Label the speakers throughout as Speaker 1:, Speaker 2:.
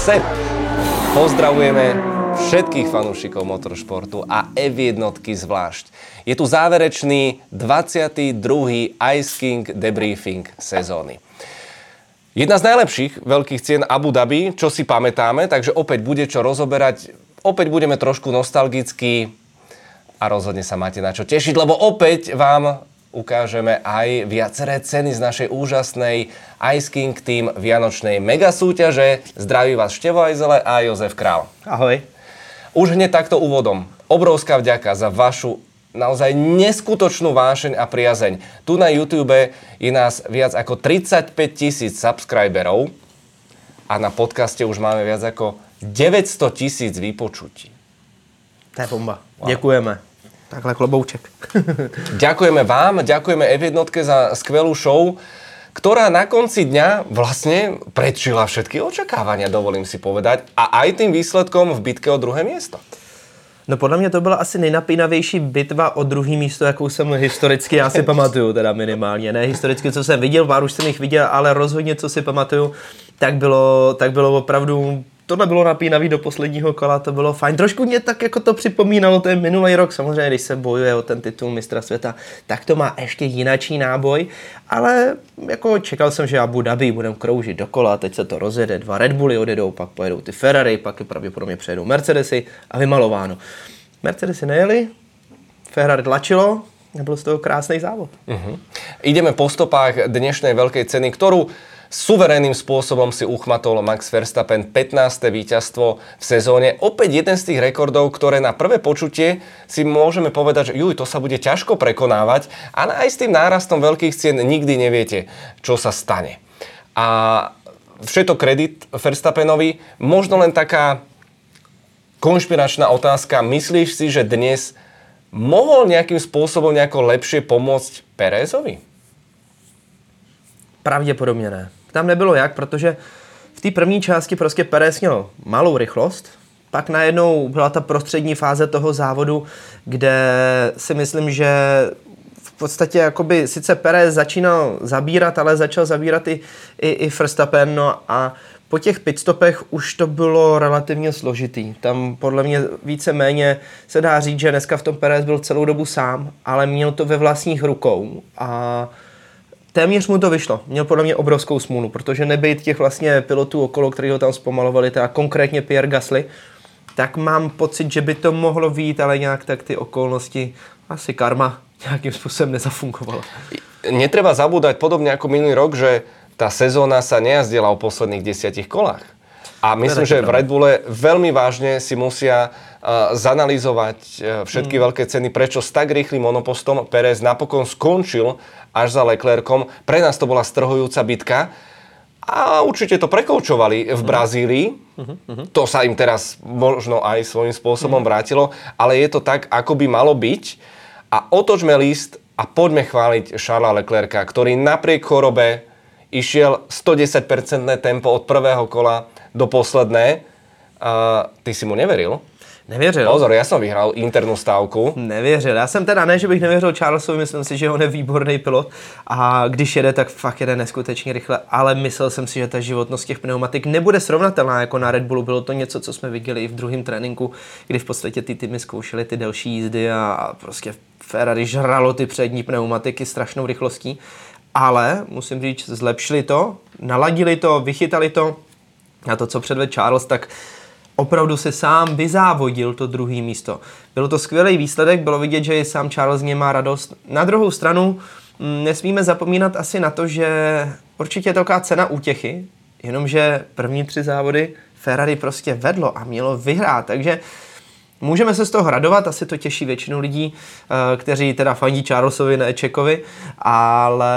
Speaker 1: Sep. Pozdravujeme všetkých fanúšikov motoršportu a F1 zvlášť. Je tu záverečný 22. Ice King debriefing sezóny. Jedna z najlepších veľkých cien Abu Dhabi, čo si pamätáme, takže opäť bude čo rozoberať. Opäť budeme trošku nostalgickí a rozhodne sa máte na čo tešiť, lebo opäť vám ukážeme aj viaceré ceny z našej úžasnej Ice King Team Vianočnej mega súťaže. Zdraví vás Števo Ajzele a Jozef Král.
Speaker 2: Ahoj.
Speaker 1: Už hneď takto úvodom. Obrovská vďaka za vašu naozaj neskutočnú vášeň a priazeň. Tu na YouTube je nás viac ako 35 tisíc subscriberov a na podcaste už máme viac ako 900 tisíc vypočutí.
Speaker 2: To je bomba. Wow. Děkujeme. Takhle klobouček.
Speaker 1: ďakujeme vám, ďakujeme F1 za skvelú show, ktorá na konci dňa vlastne predčila všetky očakávania, dovolím si povedať, a aj tým výsledkom v bitke o druhé miesto.
Speaker 2: No podle mě to byla asi nejnapínavější bitva o druhý místo, jakou jsem historicky, já si pamatuju teda minimálně, ne historicky, co jsem viděl, pár už jsem jich viděl, ale rozhodně, co si pamatuju, tak bylo, tak bylo opravdu tohle bylo napínavý do posledního kola, to bylo fajn. Trošku mě tak jako to připomínalo ten minulý rok, samozřejmě, když se bojuje o ten titul mistra světa, tak to má ještě jinačí náboj, ale jako čekal jsem, že Abu Dhabi budeme kroužit dokola, teď se to rozjede, dva Red Bully odjedou, pak pojedou ty Ferrari, pak je pravděpodobně přejedou Mercedesy a vymalováno. Mercedesy nejeli, Ferrari tlačilo, a byl z toho krásný závod. Uh-huh.
Speaker 1: Ideme po stopách dnešnej veľkej ceny, ktorú Suverénnym spôsobom si uchmatol Max Verstappen 15. víťazstvo v sezóne. Opäť jeden z tých rekordov, ktoré na prvé počutie si môžeme povedať, že juj, to sa bude ťažko prekonávať, ale aj s tým nárastom veľkých cien nikdy neviete, čo sa stane. A všetko kredit Verstappenovi. Možno len taká konšpiračná otázka. Myslíš si, že dnes mohol nejakým spôsobom nejako lepšie pomôcť Perezovi?
Speaker 2: Pravděpodobně ne tam nebylo jak, protože v té první části prostě Perez měl malou rychlost, pak najednou byla ta prostřední fáze toho závodu, kde si myslím, že v podstatě jakoby sice Perez začínal zabírat, ale začal zabírat i, i, i Verstappen, no a po těch pitstopech už to bylo relativně složitý. Tam podle mě více méně se dá říct, že dneska v tom Perez byl celou dobu sám, ale měl to ve vlastních rukou a téměř mu to vyšlo. Měl podle mě obrovskou smůlu, protože nebyt těch vlastně pilotů okolo, který ho tam zpomalovali, teda konkrétně Pierre Gasly, tak mám pocit, že by to mohlo být, ale nějak tak ty okolnosti, asi karma nějakým způsobem nezafungovala.
Speaker 1: Netreba zabúdať, podobně jako minulý rok, že ta sezóna sa nejazdila o posledných desiatich kolách. A myslím, že v Red Bulle veľmi vážne si musia uh, zanalizovať uh, všetky mm. veľké ceny, prečo s tak rýchlým monopostom Perez napokon skončil až za Leclercom. Pre nás to bola strhujúca bitka a určite to prekoučovali v Brazílii. Uh-huh. To sa im teraz možno aj svojím spôsobom uh-huh. vrátilo, ale je to tak, ako by malo byť. A otočme list a poďme chváliť Charlesa Leclerca, ktorý napriek chorobe išiel 110% tempo od prvého kola do posledné. Uh, ty si mu neveril?
Speaker 2: Nevěřil.
Speaker 1: Pozor, já jsem vyhrál internou stávku.
Speaker 2: Nevěřil. Já jsem teda ne, že bych nevěřil Charlesovi, myslím si, že on je výborný pilot a když jede, tak fakt jede neskutečně rychle, ale myslel jsem si, že ta životnost těch pneumatik nebude srovnatelná jako na Red Bullu. Bylo to něco, co jsme viděli i v druhém tréninku, kdy v podstatě ty týmy zkoušely ty delší jízdy a prostě Ferrari žralo ty přední pneumatiky strašnou rychlostí. Ale musím říct, zlepšili to, naladili to, vychytali to a to, co předvedl Charles, tak opravdu se sám vyzávodil to druhé místo. Bylo to skvělý výsledek, bylo vidět, že i sám Charles něm má radost. Na druhou stranu mm, nesmíme zapomínat asi na to, že určitě je to cena útěchy, jenomže první tři závody Ferrari prostě vedlo a mělo vyhrát, takže Můžeme se z toho radovat, asi to těší většinu lidí, eh, kteří teda fandí Charlesovi, ne Čekovi, ale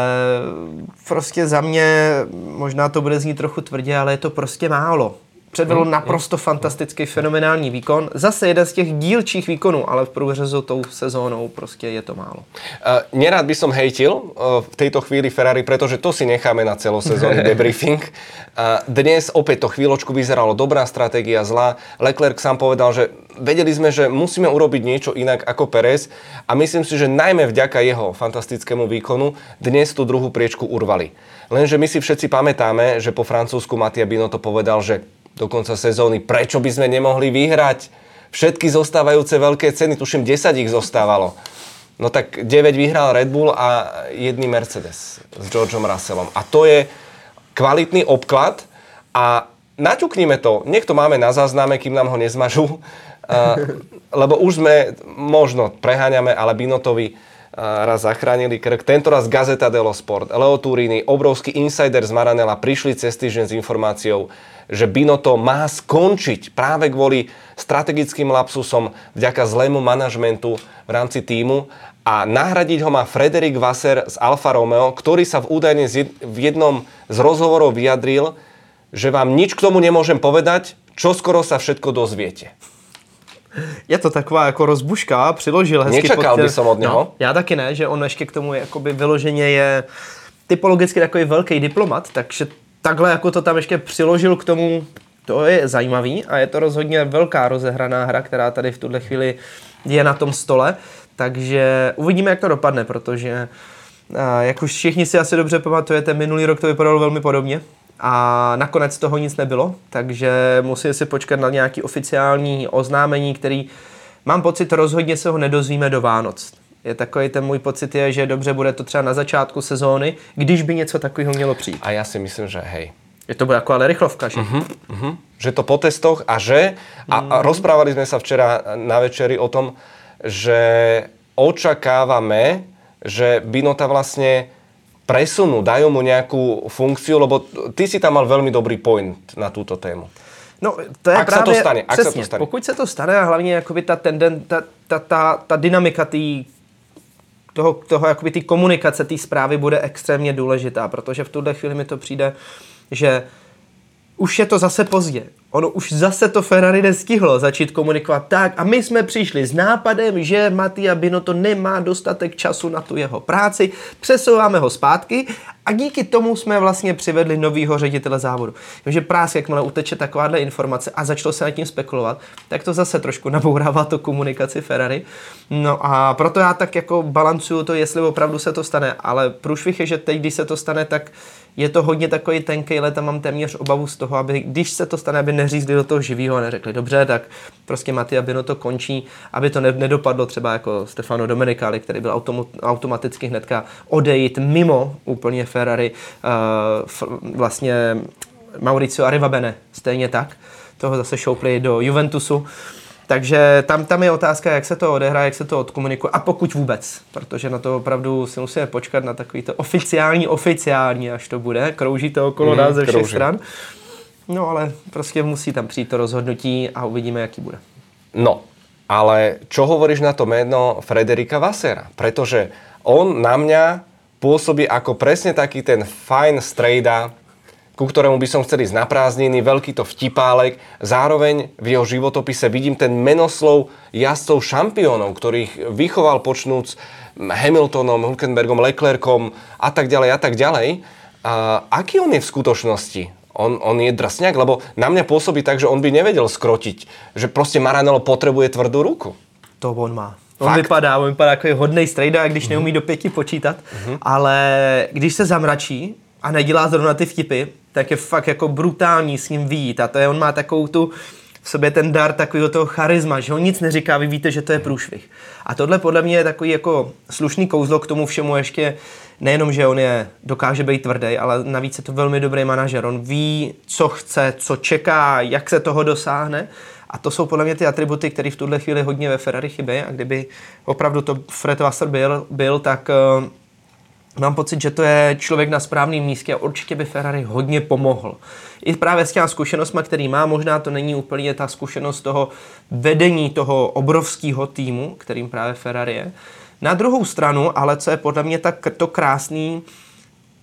Speaker 2: prostě za mě, možná to bude znít trochu tvrdě, ale je to prostě málo. Předvedl hmm, naprosto fantastický, fenomenální výkon. Zase jeden z těch dílčích výkonů, ale v průřezu tou sezónou prostě je to málo.
Speaker 1: Uh, nerad by som hejtil uh, v tejto chvíli Ferrari, pretože to si necháme na celosezónny debriefing. Uh, dnes opäť to chvíľočku vyzeralo dobrá stratégia, zlá. Leclerc sám povedal, že vedeli sme, že musíme urobiť niečo inak ako Perez a myslím si, že najmä vďaka jeho fantastickému výkonu dnes tú druhú priečku urvali. Lenže my si všetci pamätáme, že po Francúzsku Matia Bino to povedal, že do konca sezóny, prečo by sme nemohli vyhrať všetky zostávajúce veľké ceny, tuším 10 ich zostávalo. No tak 9 vyhral Red Bull a jedný Mercedes s Georgeom Russellom. A to je kvalitný obklad a naťuknime to. Niekto máme na zázname, kým nám ho nezmažú, lebo už sme, možno preháňame, ale Binotovi raz zachránili krk. Tento raz Gazeta dello Sport, Leo Turini, obrovský insider z Maranela prišli cez týždeň s informáciou, že Binoto má skončiť práve kvôli strategickým lapsusom vďaka zlému manažmentu v rámci týmu a nahradiť ho má Frederik Vasser z Alfa Romeo, ktorý sa v údajne v jednom z rozhovorov vyjadril, že vám nič k tomu nemôžem povedať, čo skoro sa všetko dozviete.
Speaker 2: Je to taková jako rozbuška, přiložil hezky
Speaker 1: Nečakal by som od něho. No,
Speaker 2: já taky ne, že on ještě k tomu jakoby vyloženě je typologicky takový velký diplomat, takže takhle jako to tam ještě přiložil k tomu, to je zajímavý a je to rozhodně velká rozehraná hra, která tady v tuhle chvíli je na tom stole, takže uvidíme, jak to dopadne, protože jak už všichni si asi dobře pamatujete, minulý rok to vypadalo velmi podobně a nakonec toho nic nebylo, takže musí si počkat na nějaký oficiální oznámení, který mám pocit, rozhodně se ho nedozvíme do Vánoc. Je takový ten můj pocit je, že dobře bude to třeba na začátku sezóny, když by něco takového mělo přijít.
Speaker 1: A já si myslím, že hej.
Speaker 2: Je to bude jako ale rychlovka, že?
Speaker 1: Uh-huh, uh-huh. Že to po testoch a že, a, a rozprávali jsme se včera na večeri o tom, že očakávame, že Binota vlastně presunú, dajú mu nejakú funkciu, lebo ty si tam mal veľmi dobrý point na túto tému.
Speaker 2: No, to je
Speaker 1: ak
Speaker 2: právě,
Speaker 1: se to stane, ak
Speaker 2: přesně,
Speaker 1: se to stane.
Speaker 2: pokud se to stane a hlavně jakoby ta, tenden, ta, ta, ta, ta dynamika tý, toho, toho jakoby ty komunikace té zprávy bude extrémně důležitá, protože v tuhle chvíli mi to přijde, že už je to zase pozdě. Ono už zase to Ferrari nestihlo začít komunikovat tak a my jsme přišli s nápadem, že Mattia Binotto nemá dostatek času na tu jeho práci, přesouváme ho zpátky a díky tomu jsme vlastně přivedli novýho ředitele závodu. že právě jakmile uteče takováhle informace a začalo se nad tím spekulovat, tak to zase trošku nabourává to komunikaci Ferrari. No a proto já tak jako balancuju to, jestli opravdu se to stane, ale průšvih je, že teď, když se to stane, tak je to hodně takový tenký let a mám téměř obavu z toho, aby když se to stane, aby neřízli do toho živého a neřekli, dobře, tak prostě Maty, aby to končí, aby to ne, nedopadlo třeba jako Stefano Domenicali, který byl autom, automaticky hnedka odejít mimo úplně Ferrari, uh, vlastně Mauricio Arrivabene stejně tak, toho zase šoupli do Juventusu. Takže tam, tam je otázka, jak se to odehraje, jak se to odkomunikuje a pokud vůbec, protože na to opravdu si musíme počkat na takový to oficiální, oficiální, až to bude, krouží to okolo mm, nás ze všech stran. No ale prostě musí tam přijít to rozhodnutí a uvidíme, jaký bude.
Speaker 1: No, ale čo hovoríš na to jméno Frederika Vassera? Pretože on na mňa pôsobí ako presne taký ten fajn strejda, ku ktorému by som chcel ísť na prázdniny, veľký to vtipálek. Zároveň v jeho životopise vidím ten menoslov jazdcov šampiónov, ktorých vychoval počnúc Hamiltonom, Hulkenbergom, Leclercom a tak ďalej a tak ďalej. A aký on je v skutočnosti? On, on je drsňák, lebo na mňa pôsobí tak, že on by nevedel skrotiť, že prostě Maranello potrebuje tvrdú ruku.
Speaker 2: To on má. On Fakt? vypadá, on vypadá jako hodnej strejda, když neumí do pěti počítat, mm-hmm. ale když se zamračí a nedělá zrovna ty vtipy, tak je fakt jako brutální s ním výjít. A to je, on má takovou tu v sobě ten dar takového toho charisma, že on nic neříká, vy víte, že to je průšvih. A tohle podle mě je takový jako slušný kouzlo k tomu všemu ještě, nejenom, že on je, dokáže být tvrdý, ale navíc je to velmi dobrý manažer. On ví, co chce, co čeká, jak se toho dosáhne. A to jsou podle mě ty atributy, které v tuhle chvíli hodně ve Ferrari chybí. A kdyby opravdu to Fred Wasser byl, byl tak uh, Mám pocit, že to je člověk na správném místě a určitě by Ferrari hodně pomohl. I právě s těma zkušenostmi, který má, možná to není úplně ta zkušenost toho vedení toho obrovského týmu, kterým právě Ferrari je. Na druhou stranu, ale co je podle mě tak to krásný,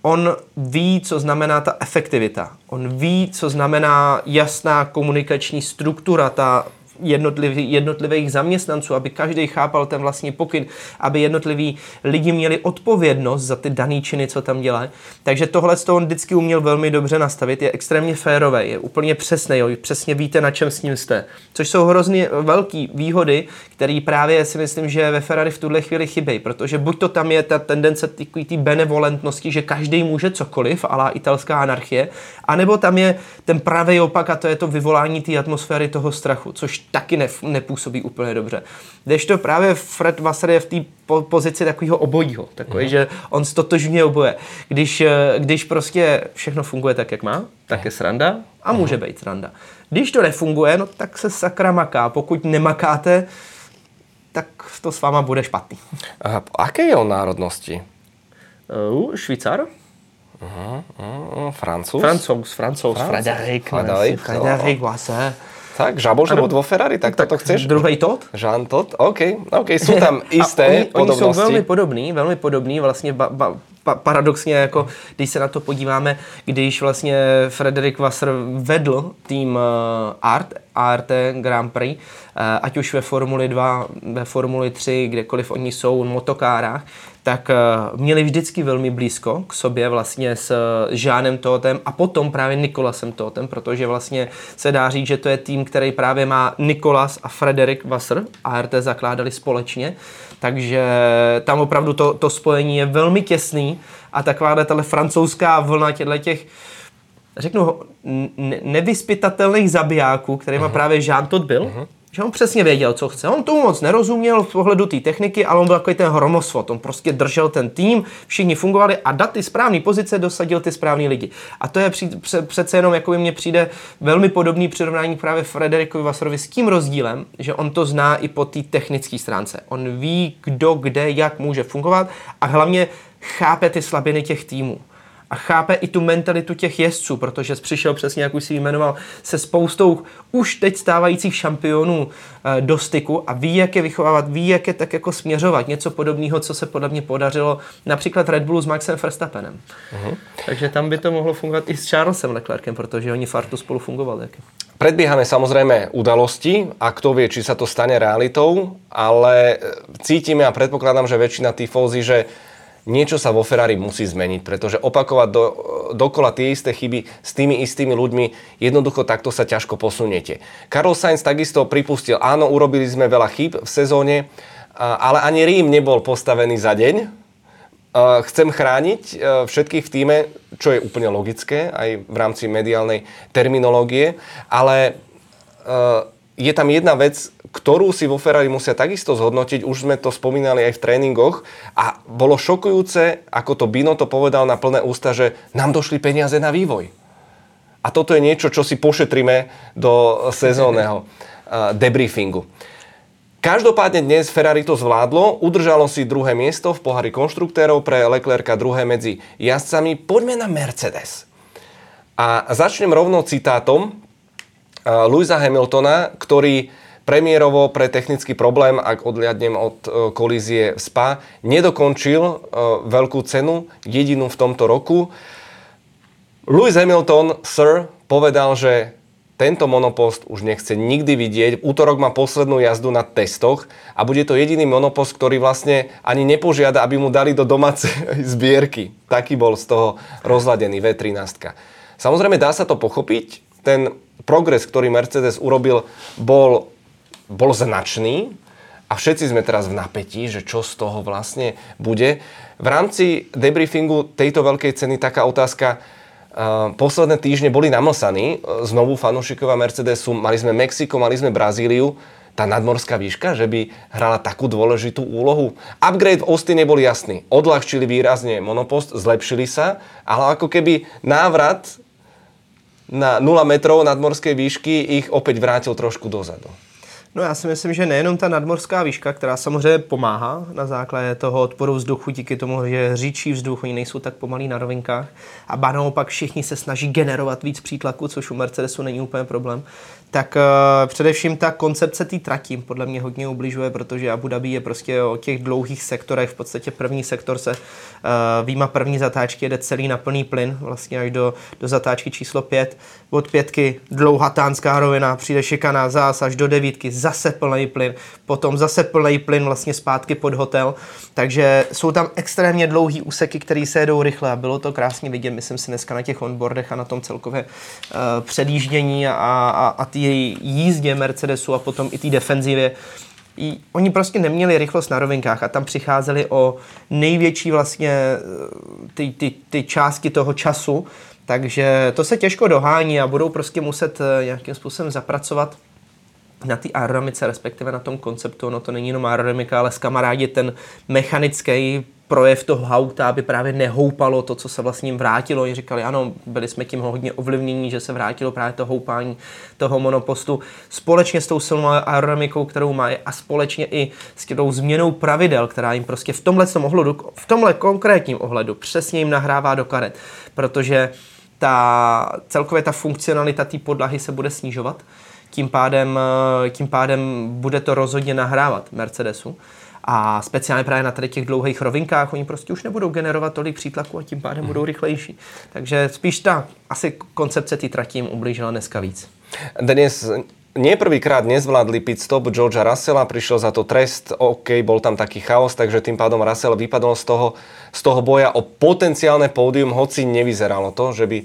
Speaker 2: on ví, co znamená ta efektivita. On ví, co znamená jasná komunikační struktura, ta jednotlivý, jednotlivých zaměstnanců, aby každý chápal ten vlastní pokyn, aby jednotliví lidi měli odpovědnost za ty dané činy, co tam dělají. Takže tohle to on vždycky uměl velmi dobře nastavit, je extrémně férový, je úplně přesný, jo, přesně víte, na čem s ním jste. Což jsou hrozně velké výhody, které právě si myslím, že ve Ferrari v tuhle chvíli chybějí, protože buď to tam je ta tendence té benevolentnosti, že každý může cokoliv, ale italská anarchie, anebo tam je ten pravý opak a to je to vyvolání té atmosféry toho strachu, což taky ne, nepůsobí úplně dobře. Když to právě Fred Vassar je v té po, pozici takového obojího, takový, mm. že on stotožňuje oboje. Když, eh, když prostě všechno funguje tak, jak má, tak je sranda a může být sranda. Když to nefunguje, no tak se sakra maká. Pokud nemakáte, tak to s váma bude špatný.
Speaker 1: A aké je on národnosti?
Speaker 2: Uh, Švýcar.
Speaker 1: Uh, uh, Francouz?
Speaker 2: Francouz, Francouz, Frederik.
Speaker 1: Frederik,
Speaker 2: Frederik.
Speaker 1: Tak, žabol, že vo Ferrari, tak, tak toto chceš?
Speaker 2: Druhý Todd?
Speaker 1: Jean Todd, OK, OK, jsou tam isté
Speaker 2: oni,
Speaker 1: podobnosti.
Speaker 2: Oni jsou velmi podobní, velmi podobní, vlastně ba, ba, pa, paradoxně, jako když se na to podíváme, když vlastně Frederik Wasser vedl tým uh, Art, ART Grand Prix, uh, ať už ve Formuli 2, ve Formuli 3, kdekoliv oni jsou, v motokárách, tak uh, měli vždycky velmi blízko k sobě vlastně s Žánem Totem a potom právě Nikolasem Totem, protože vlastně se dá říct, že to je tým, který právě má Nikolas a Frederik Wasser, ART zakládali společně, takže tam opravdu to, to spojení je velmi těsný a taková tahle francouzská vlna těchto těch řeknu, nevyspytatelných zabijáků, kterýma uh-huh. právě Jean Todt byl, uh-huh že on přesně věděl, co chce. On tomu moc nerozuměl v pohledu té techniky, ale on byl takový ten hromosvod. On prostě držel ten tým, všichni fungovali a dát ty správné pozice dosadil ty správní lidi. A to je při, pře, přece jenom, jako mně přijde velmi podobný přirovnání právě Frederikovi Vasarovi s tím rozdílem, že on to zná i po té technické stránce. On ví, kdo, kde, jak může fungovat a hlavně chápe ty slabiny těch týmů a chápe i tu mentalitu těch jezdců, protože přišel přesně, jak už si jmenoval, se spoustou už teď stávajících šampionů e, do styku a ví, jak je vychovávat, ví, jak je tak jako směřovat. Něco podobného, co se podle mě podařilo například Red Bullu s Maxem Verstappenem. Uh-huh. Takže tam by to mohlo fungovat i s Charlesem Leclerkem, protože oni fartu spolu fungovali.
Speaker 1: Predbiehame samozrejme udalosti a kto vie, či sa to stane realitou, ale cítime a predpokladám, že väčšina tifózy, že niečo sa vo Ferrari musí zmeniť, pretože opakovať do, dokola tie isté chyby s tými istými ľuďmi, jednoducho takto sa ťažko posuniete. Carlos Sainz takisto pripustil, áno, urobili sme veľa chyb v sezóne, ale ani Rím nebol postavený za deň. Chcem chrániť e, všetkých v týme, čo je úplne logické aj v rámci mediálnej terminológie, ale e, je tam jedna vec, ktorú si vo Ferrari musia takisto zhodnotiť, už sme to spomínali aj v tréningoch a bolo šokujúce, ako to Bino to povedal na plné ústa, že nám došli peniaze na vývoj. A toto je niečo, čo si pošetríme do sezónneho debriefingu. Každopádne dnes Ferrari to zvládlo, udržalo si druhé miesto v pohári konštruktérov pre Leclerca druhé medzi jazdcami. Poďme na Mercedes. A začnem rovno citátom Louisa Hamiltona, ktorý premiérovo pre technický problém, ak odliadnem od e, kolízie SPA, nedokončil e, veľkú cenu, jedinú v tomto roku. Lewis Hamilton, sir, povedal, že tento monopost už nechce nikdy vidieť. Útorok má poslednú jazdu na testoch a bude to jediný monopost, ktorý vlastne ani nepožiada, aby mu dali do domácej zbierky. Taký bol z toho rozladený V13. Samozrejme dá sa to pochopiť. Ten progres, ktorý Mercedes urobil, bol, bol značný a všetci sme teraz v napätí, že čo z toho vlastne bude. V rámci debriefingu tejto veľkej ceny taká otázka, Uh, posledné týždne boli namlsaní znovu fanúšikovia Mercedesu. Mali sme Mexiko, mali sme Brazíliu. Tá nadmorská výška, že by hrala takú dôležitú úlohu. Upgrade v Austine bol jasný. Odľahčili výrazne monopost, zlepšili sa, ale ako keby návrat na 0 metrov nadmorskej výšky ich opäť vrátil trošku dozadu.
Speaker 2: No já si myslím, že nejenom ta nadmorská výška, která samozřejmě pomáhá na základě toho odporu vzduchu, díky tomu, že říčí vzduch, oni nejsou tak pomalí na rovinkách. A ba naopak všichni se snaží generovat víc přítlaku, což u Mercedesu není úplně problém tak uh, především ta koncepce té tratí podle mě hodně ubližuje, protože Abu Dhabi je prostě o těch dlouhých sektorech, v podstatě první sektor se uh, výjima první zatáčky jede celý na plný plyn, vlastně až do, do zatáčky číslo 5. Od pětky dlouhá tánská rovina, přijde šikana zás až do devítky, zase plný plyn, potom zase plný plyn vlastně zpátky pod hotel, takže jsou tam extrémně dlouhý úseky, které se jedou rychle a bylo to krásně vidět, myslím si dneska na těch onboardech a na tom celkově uh, předjíždění a, a, a té jízdě Mercedesu a potom i té defenzivě. Oni prostě neměli rychlost na rovinkách a tam přicházeli o největší vlastně eh, ty, ty, ty částky toho času, takže to se těžko dohání a budou prostě muset eh, nějakým způsobem zapracovat na té aerodynamice, respektive na tom konceptu. No to není jenom aerodynamika, ale kamarádi ten mechanický projev toho auta, aby právě nehoupalo to, co se vlastně vrátilo. Oni říkali, ano, byli jsme tím hodně ovlivnění, že se vrátilo právě to houpání toho monopostu společně s tou silnou aerodynamikou, kterou má a společně i s tou změnou pravidel, která jim prostě v tomhle ohledu, v tomhle konkrétním ohledu přesně jim nahrává do karet, protože ta celkově ta funkcionalita té podlahy se bude snižovat, tím pádem, tím pádem bude to rozhodně nahrávat Mercedesu. A speciálně právě na tady těch dlouhých rovinkách oni prostě už nebudou generovat tolik přítlaku a tím pádem budou rychlejší. Takže spíš ta asi koncepce ty tratí jim ublížila dneska víc.
Speaker 1: Dnes nie prvýkrát nezvládli pit stop Georgia Russella, prišiel za to trest, OK, bol tam taký chaos, takže tým pádom Russell vypadol z toho, z toho boja o potenciálne pódium, hoci nevyzeralo to, že by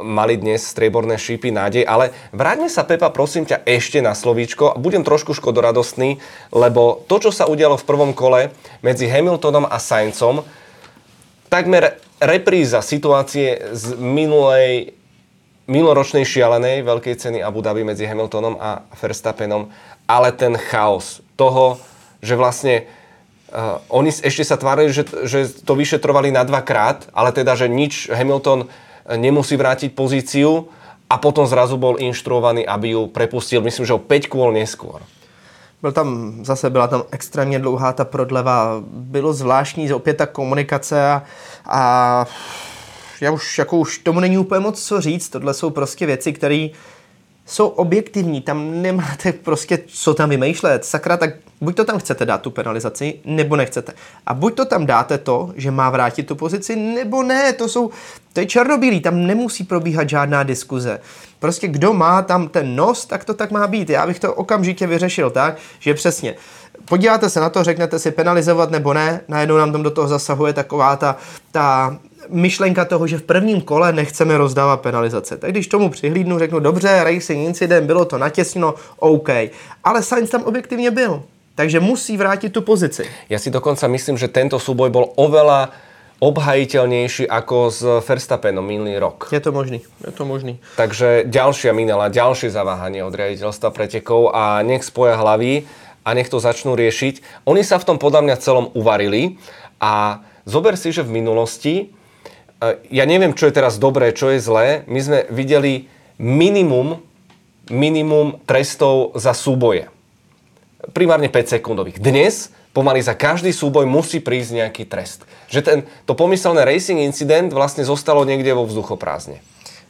Speaker 1: mali dnes strieborné šípy nádej. Ale vráťme sa, Pepa, prosím ťa, ešte na slovíčko. Budem trošku škodoradostný, lebo to, čo sa udialo v prvom kole medzi Hamiltonom a Saincom, takmer repríza situácie z minulej minuloročnej šialenej veľkej ceny Abu Dhabi medzi Hamiltonom a Verstappenom, ale ten chaos toho, že vlastne uh, oni ešte sa tvárili, že, že to vyšetrovali na dvakrát, ale teda, že nič Hamilton nemusí vrátiť pozíciu a potom zrazu bol inštruovaný, aby ju prepustil, myslím, že o 5 kôl neskôr.
Speaker 2: Byl tam, zase byla tam extrémně dlouhá ta prodleva, bylo zvláštní opět ta komunikace a, a já už, jako už tomu není úplně moc co říct, tohle jsou prostě věci, které jsou objektivní, tam nemáte prostě co tam vymýšlet. Sakra, tak buď to tam chcete dát tu penalizaci, nebo nechcete. A buď to tam dáte to, že má vrátit tu pozici, nebo ne, to jsou, to je černobílý, tam nemusí probíhat žádná diskuze. Prostě kdo má tam ten nos, tak to tak má být. Já bych to okamžitě vyřešil tak, že přesně podíváte se na to, řeknete si penalizovat nebo ne, najednou nám tam do toho zasahuje taková ta, ta myšlenka toho, že v prvním kole nechceme rozdávat penalizace. Tak když tomu přihlídnu, řeknu, dobře, racing incident, bylo to natěsno, OK. Ale Sainz tam objektivně byl. Takže musí vrátit tu pozici.
Speaker 1: Ja si dokonca myslím, že tento súboj bol oveľa obhajiteľnejší ako s Verstappenom minulý rok.
Speaker 2: Je to možný, je to možný.
Speaker 1: Takže ďalšia minela, ďalšie zaváhanie od riaditeľstva pretekov a nech spoja hlavy a nech to začnú riešiť. Oni sa v tom podľa mňa celom uvarili a zober si, že v minulosti ja neviem, čo je teraz dobré, čo je zlé. My sme videli minimum, minimum trestov za súboje. Primárne 5 sekundových. Dnes pomaly za každý súboj musí prísť nejaký trest. Že ten, to pomyselné racing incident vlastne zostalo niekde vo vzduchoprázdne.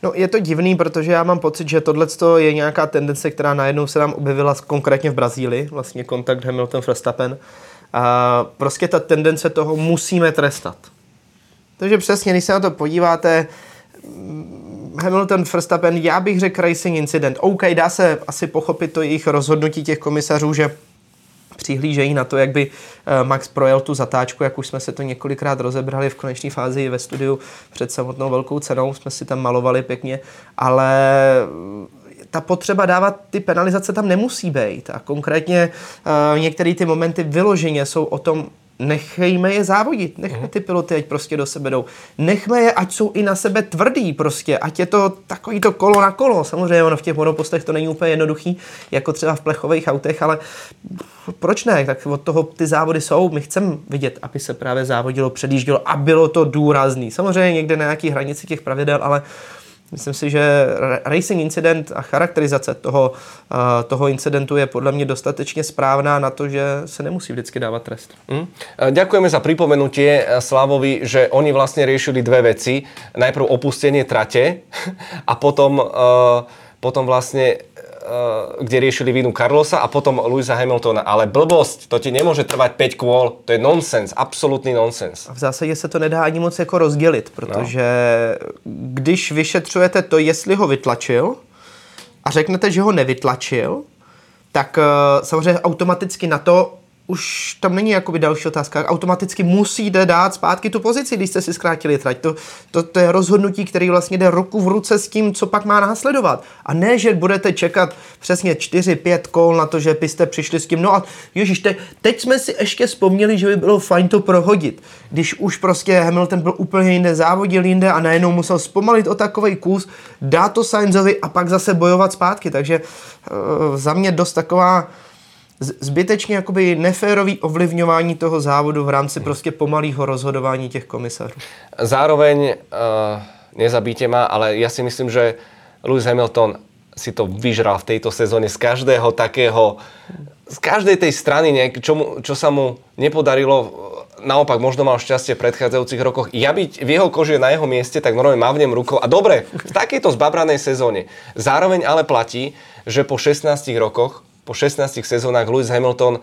Speaker 2: No je to divný, protože já mám pocit, že tohle je nějaká tendence, která najednou se nám objevila konkrétně v Brazílii, vlastně kontakt Hamilton-Verstappen. A prostě ta tendence toho musíme trestat. Takže přesně, když se na to podíváte, Hamilton, Verstappen, já bych řekl racing incident. OK, dá se asi pochopit to jejich rozhodnutí těch komisařů, že přihlížejí na to, jak by eh, Max projel tu zatáčku, jak už jsme se to několikrát rozebrali v konečné fázi ve studiu před samotnou velkou cenou, jsme si tam malovali pěkně, ale ta potřeba dávat ty penalizace tam nemusí být. A konkrétně uh, některé ty momenty vyloženě jsou o tom, nechejme je závodit, nechme mhm. ty piloty, ať prostě do sebe jdou. Nechme je, ať jsou i na sebe tvrdý prostě, ať je to takový to kolo na kolo. Samozřejmě ono v těch monopostech to není úplně jednoduchý, jako třeba v plechových autech, ale proč ne? Tak od toho ty závody jsou. My chceme vidět, aby se právě závodilo, předjíždělo a bylo to důrazný. Samozřejmě někde na nějaký hranici těch pravidel, ale Myslím si, že racing incident a charakterizace toho, toho incidentu je podle mě dostatečně správná na to, že se nemusí vždycky dávat trest. Mm.
Speaker 1: Za pripomenutie Slavovi, že oni vlastně riešili dve veci. Najprv opustenie trate a potom, potom vlastně Eh, kde riešili vinu Carlosa a potom Louisa Hamiltona. Ale blbosť, to ti nemůže trvat 5 kôl, to je nonsens, absolutní nonsens.
Speaker 2: V zásadě se to nedá ani moc jako rozdělit, protože no. když vyšetřujete to, jestli ho vytlačil a řeknete, že ho nevytlačil, tak uh, samozřejmě automaticky na to už tam není jakoby další otázka. Automaticky musíte dát zpátky tu pozici, když jste si zkrátili trať. To, to, to je rozhodnutí, který vlastně jde ruku v ruce s tím, co pak má následovat. A ne, že budete čekat přesně 4-5 kol na to, že byste přišli s tím. No a ježiš, te, teď jsme si ještě vzpomněli, že by bylo fajn to prohodit. Když už prostě Hamilton byl úplně jinde, závodil jinde a najednou musel zpomalit o takový kus, dát to Sainzovi a pak zase bojovat zpátky. Takže uh, za mě dost taková zbytečně jakoby neférový ovlivňování toho závodu v rámci prostě pomalého rozhodování těch komisařů.
Speaker 1: Zároveň uh, nezabíte ma, ale já si myslím, že Lewis Hamilton si to vyžral v tejto sezóne z každého takého, z každej tej strany, niek, čo, čo sa mu nepodarilo, naopak možno mal šťastie v predchádzajúcich rokoch. Ja byť v jeho koži na jeho mieste, tak normálne mávnem rukou. A dobre, v takejto zbabranej sezóne. Zároveň ale platí, že po 16 rokoch po 16 sezónach Lewis Hamilton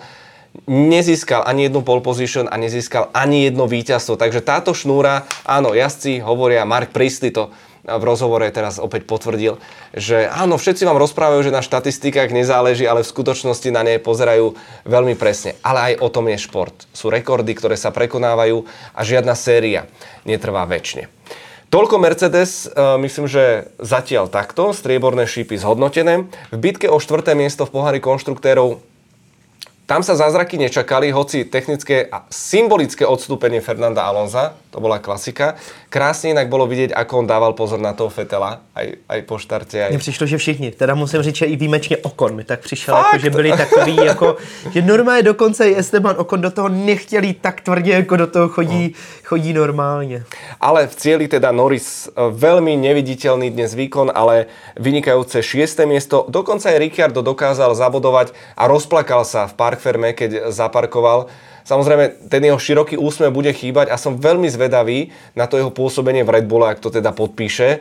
Speaker 1: nezískal ani jednu pole position a nezískal ani jedno víťazstvo. Takže táto šnúra, áno, jazdci hovoria, Mark Priestley to v rozhovore teraz opäť potvrdil, že áno, všetci vám rozprávajú, že na štatistikách nezáleží, ale v skutočnosti na nej pozerajú veľmi presne. Ale aj o tom je šport. Sú rekordy, ktoré sa prekonávajú a žiadna séria netrvá väčšine. Toľko Mercedes, e, myslím, že zatiaľ takto, strieborné šípy zhodnotené. V bitke o štvrté miesto v pohári konštruktérov tam sa zázraky nečakali, hoci technické a symbolické odstúpenie Fernanda Alonza, to bola klasika. Krásně inak bolo vidieť, ako on dával pozor na toho Fetela, aj, aj po štarte. Aj...
Speaker 2: Mně přišlo, že všichni, teda musím říct, že i výjimečně Okon mi tak přišel, jako, že byli takový, jako, že normálně dokonce Esteban Okon do toho nechtěl tak tvrdě, jako do toho chodí, chodí normálně.
Speaker 1: Ale v cieli teda Norris e, veľmi neviditeľný dnes výkon, ale vynikajúce šiesté miesto. Dokonca aj Ricciardo dokázal zabodovať a rozplakal sa v pár Ferme, keď zaparkoval. Samozrejme, ten jeho široký úsmev bude chýbať a som veľmi zvedavý na to jeho pôsobenie v Red Bulle, ak to teda podpíše.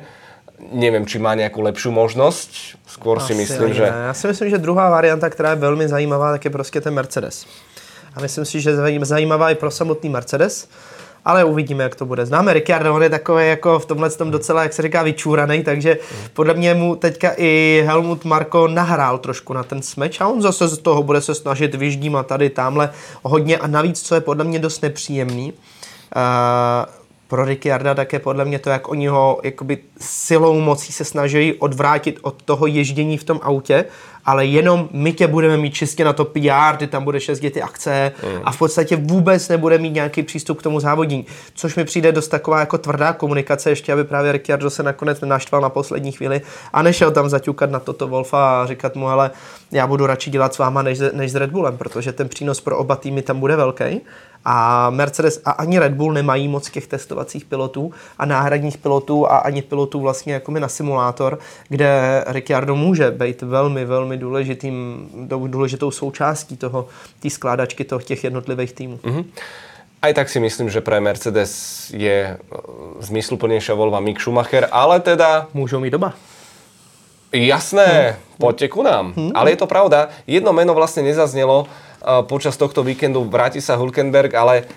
Speaker 1: Nevím, či má nějakou lepší možnost. Skôr si myslím, že...
Speaker 2: Já si myslím, že druhá varianta, která je velmi zajímavá, tak je prostě ten Mercedes. A myslím si, že zajímavá i pro samotný Mercedes ale uvidíme, jak to bude. Známe Ricciardo, on je takový jako v tomhle tom docela, jak se říká, vyčúraný, takže podle mě mu teďka i Helmut Marko nahrál trošku na ten smeč a on zase z toho bude se snažit vyždímat tady, tamhle hodně a navíc, co je podle mě dost nepříjemný, uh, pro Ricciarda také podle mě to, jak oni ho jakoby silou mocí se snaží odvrátit od toho ježdění v tom autě, ale jenom my tě budeme mít čistě na to PR, ty tam budeš jezdit ty akce mm. a v podstatě vůbec nebude mít nějaký přístup k tomu závodění, což mi přijde dost taková jako tvrdá komunikace, ještě aby právě Ricciardo se nakonec nenaštval na poslední chvíli a nešel tam zaťukat na toto Wolfa a říkat mu, ale já budu radši dělat s váma než, než s Red Bullem, protože ten přínos pro oba týmy tam bude velký a Mercedes a ani Red Bull nemají moc těch testovacích pilotů a náhradních pilotů a ani pilotů vlastně jako na simulátor, kde Ricciardo může být velmi, velmi důležitým, důležitou součástí toho, té skládačky toho, těch jednotlivých týmů. Mm-hmm.
Speaker 1: Aj tak si myslím, že pre Mercedes je e, zmysluplnejšia voľba Mick Schumacher, ale teda...
Speaker 2: Môžou mít doba.
Speaker 1: Jasné, hmm. poďte ku nám. Hmm. Ale je to pravda, jedno meno vlastne nezaznelo počas tohto víkendu, vráti sa Hulkenberg, ale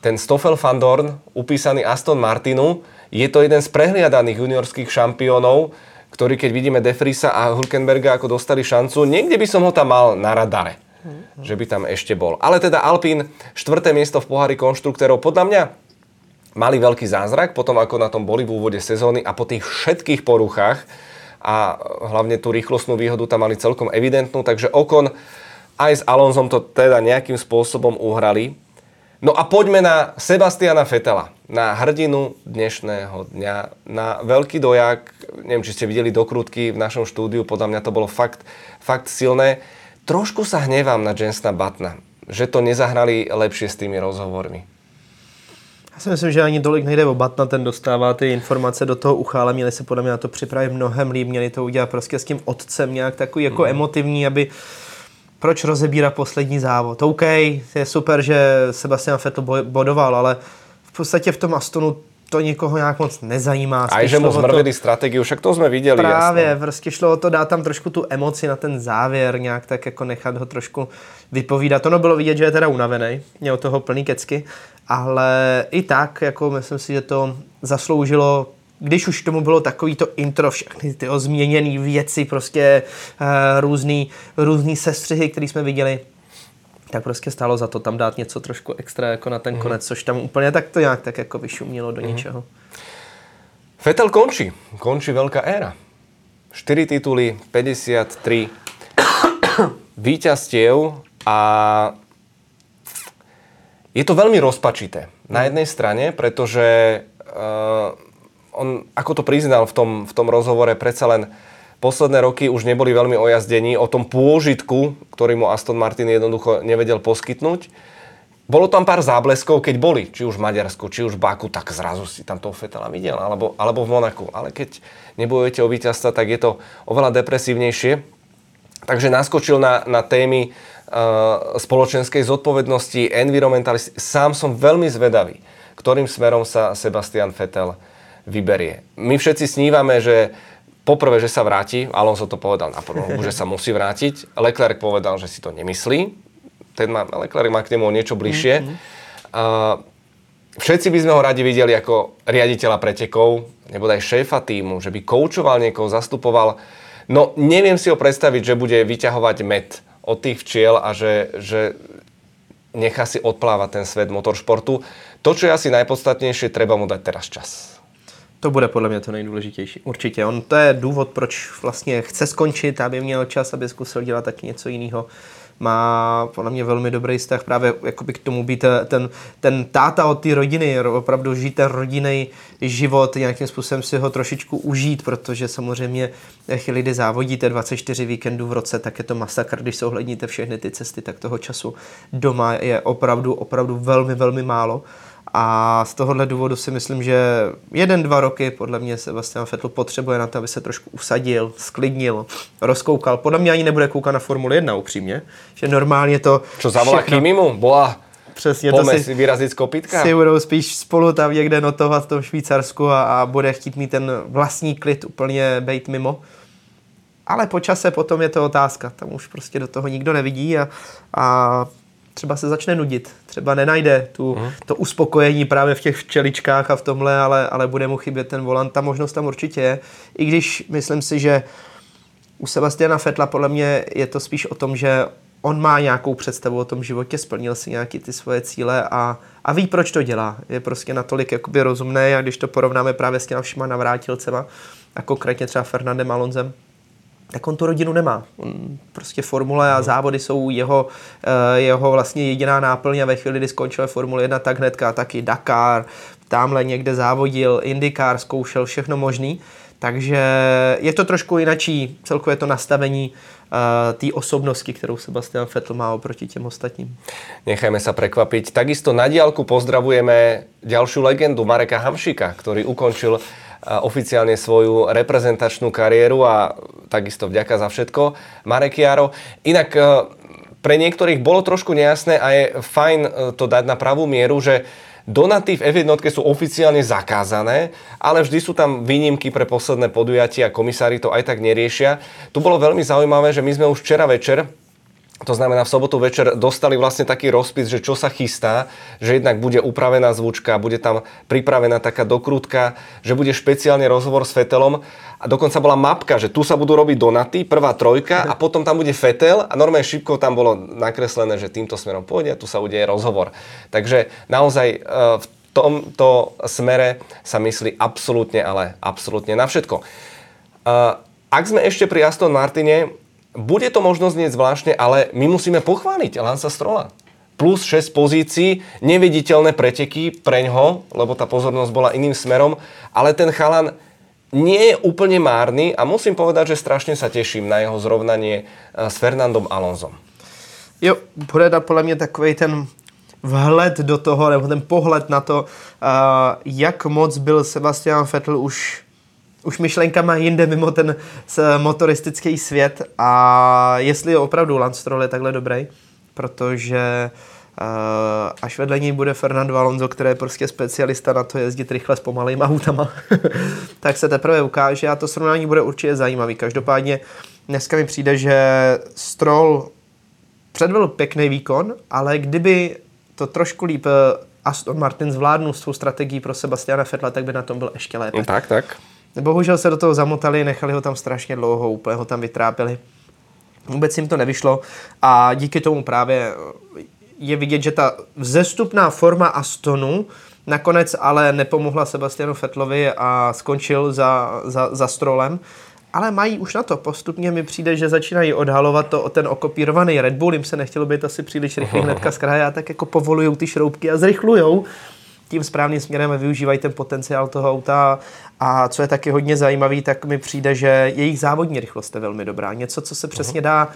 Speaker 1: ten Stoffel van Dorn, upísaný Aston Martinu, je to jeden z prehliadaných juniorských šampiónov, ktorý keď vidíme Defrisa a Hulkenberga ako dostali šancu, niekde by som ho tam mal na radare. Mm-hmm. Že by tam ešte bol. Ale teda Alpín, štvrté miesto v pohári konštruktérov, podľa mňa mali veľký zázrak, potom ako na tom boli v úvode sezóny a po tých všetkých poruchách a hlavne tú rýchlostnú výhodu tam mali celkom evidentnú, takže Okon aj s Alonzom to teda nejakým spôsobom uhrali. No a poďme na Sebastiana Fetela, na hrdinu dnešného dňa, na veľký dojak, neviem, či ste videli dokrutky v našom štúdiu, podľa mňa to bolo fakt, fakt silné. Trošku sa hnevám na Jensna Batna, že to nezahrali lepšie s tými rozhovormi.
Speaker 2: Já si myslím, že ani tolik nejde o Batna, ten dostává ty informace do toho ucha, ale měli se podle mě na to připravit mnohem líp, měli to udělat prostě s tím otcem nějak takový jako mm. emotivní, aby proč rozebírá poslední závod. OK, je super, že Sebastian Vettel bodoval, ale v podstatě v tom Astonu to nikoho nějak moc nezajímá.
Speaker 1: A že mu zmrvili to... strategii, však to jsme viděli.
Speaker 2: Právě,
Speaker 1: jasné.
Speaker 2: prostě šlo o to dát tam trošku tu emoci na ten závěr, nějak tak jako nechat ho trošku vypovídat. Ono bylo vidět, že je teda unavený, měl toho plný kecky, ale i tak, jako myslím si, že to zasloužilo když už tomu bylo takový to intro, všechny ty změněné věci, prostě uh, různý, různý sestřihy, které jsme viděli, tak prostě stálo za to tam dát něco trošku extra jako na ten mm. konec, což tam úplně tak to nějak tak jako vyšumělo do mm. něčeho.
Speaker 1: Fetel končí. Končí veľká éra. 4 tituly, 53 víťazstiev a je to veľmi rozpačité. Na mhm. jednej strane, pretože uh, on, ako to priznal v tom, v tom rozhovore, predsa len posledné roky už neboli veľmi ojazdení o tom pôžitku, ktorý mu Aston Martin jednoducho nevedel poskytnúť. Bolo tam pár zábleskov, keď boli, či už v Maďarsku, či už v Baku, tak zrazu si tam toho Fetela videl, alebo, alebo v Monaku. Ale keď nebojujete o víťazstva, tak je to oveľa depresívnejšie. Takže naskočil na, na témy uh, spoločenskej zodpovednosti, environmentalisty. Sám som veľmi zvedavý, ktorým smerom sa Sebastian Vettel vyberie. My všetci snívame, že poprvé, že sa vráti, Alonso to povedal na prvom že sa musí vrátiť. Leclerc povedal, že si to nemyslí. Ten má, Leclerc má k nemu niečo bližšie. Uh, všetci by sme ho radi videli ako riaditeľa pretekov, nebo aj šéfa týmu, že by koučoval niekoho, zastupoval. No neviem si ho predstaviť, že bude vyťahovať med od tých včiel a že, že nechá si odplávať ten svet motoršportu. To, čo je asi najpodstatnejšie, treba mu dať teraz čas.
Speaker 2: To bude podle mě to nejdůležitější. Určitě. On to je důvod, proč vlastně chce skončit, aby měl čas, aby zkusil dělat taky něco jiného. Má podle mě velmi dobrý vztah právě jakoby k tomu být ten, ten táta od té rodiny, opravdu žít ten rodinný život, nějakým způsobem si ho trošičku užít, protože samozřejmě chvíli, kdy závodíte 24 víkendů v roce, tak je to masakr, když se ohledníte všechny ty cesty, tak toho času doma je opravdu, opravdu velmi, velmi málo. A z tohohle důvodu si myslím, že jeden, dva roky podle mě Sebastian Vettel potřebuje na to, aby se trošku usadil, sklidnil, rozkoukal. Podle mě ani nebude koukat na Formuli 1 upřímně, že normálně to
Speaker 1: Čo zavolá všechno... Kimimu? Bola Přesně to si, vyrazit z kopítka.
Speaker 2: Si budou spíš spolu tam někde notovat v tom Švýcarsku a, a bude chtít mít ten vlastní klid úplně bejt mimo. Ale po čase potom je to otázka. Tam už prostě do toho nikdo nevidí a, a třeba se začne nudit, třeba nenajde tu, hmm. to uspokojení právě v těch včeličkách a v tomhle, ale, ale bude mu chybět ten volant. Ta možnost tam určitě je. I když myslím si, že u Sebastiana Fetla podle mě je to spíš o tom, že on má nějakou představu o tom životě, splnil si nějaký ty svoje cíle a, a ví, proč to dělá. Je prostě natolik jakoby rozumné a když to porovnáme právě s těma všema navrátilcema a konkrétně třeba Fernandem Alonzem, tak on tu rodinu nemá. On prostě formule a mhm. závody jsou jeho, eh, jeho vlastně jediná náplň a ve chvíli, kdy skončil Formule 1, tak hnedka taky Dakar, tamhle někde závodil, IndyCar, zkoušel všechno možný. Takže je to trošku jinačí, celkově to nastavení uh, té osobnosti, kterou Sebastian Vettel má oproti těm ostatním.
Speaker 1: Nechajme sa prekvapiť. Takisto na diálku pozdravujeme ďalšiu legendu Mareka Hamšika, ktorý ukončil oficiálne svoju reprezentačnú kariéru a takisto vďaka za všetko. Marek Jaro. Inak e, pre niektorých bolo trošku nejasné a je fajn e, to dať na pravú mieru, že Donaty v F1 sú oficiálne zakázané, ale vždy sú tam výnimky pre posledné podujatia a komisári to aj tak neriešia. Tu bolo veľmi zaujímavé, že my sme už včera večer to znamená, v sobotu večer dostali vlastne taký rozpis, že čo sa chystá, že jednak bude upravená zvučka, bude tam pripravená taká dokrutka, že bude špeciálny rozhovor s Fetelom a dokonca bola mapka, že tu sa budú robiť donaty, prvá trojka a potom tam bude Fetel a normálne šipkou tam bolo nakreslené, že týmto smerom pôjde a tu sa udeje rozhovor. Takže naozaj e, v tomto smere sa myslí absolútne, ale absolútne na všetko. E, ak sme ešte pri Aston Martine, bude to možno znieť zvláštne, ale my musíme pochváliť Lansa Strola. Plus 6 pozícií, neviditeľné preteky preňho, lebo tá pozornosť bola iným smerom, ale ten chalan nie je úplne márny a musím povedať, že strašne sa teším na jeho zrovnanie eh, s Fernandom Alonzom.
Speaker 2: Jo, bude to podle mě takový ten vhled do toho, nebo ten pohled na to, uh, jak moc byl Sebastian Vettel už už myšlenkama jinde mimo ten motoristický svět a jestli je opravdu Lance Stroll je takhle dobrý, protože uh, až vedle něj bude Fernando Alonso, který je prostě specialista na to jezdit rychle s pomalejma autama, tak se teprve ukáže a to srovnání bude určitě zajímavý. Každopádně dneska mi přijde, že Stroll předvedl pěkný výkon, ale kdyby to trošku líp eh, Aston Martin zvládnul svou strategii pro Sebastiana Fettla, tak by na tom byl ještě lépe.
Speaker 1: Tak, tak.
Speaker 2: Bohužel se do toho zamotali, nechali ho tam strašně dlouho, úplně ho tam vytrápili. Vůbec jim to nevyšlo a díky tomu právě je vidět, že ta vzestupná forma Astonu nakonec ale nepomohla Sebastianu Fettlovi a skončil za, za, za strolem ale mají už na to. Postupně mi přijde, že začínají odhalovat to, ten okopírovaný Red Bull, jim se nechtělo být asi příliš rychlý hnedka z kraje a tak jako povolují ty šroubky a zrychlujou tím správným směrem a využívají ten potenciál toho auta. A co je taky hodně zajímavý, tak mi přijde, že jejich závodní rychlost je velmi dobrá. Něco, co se přesně dá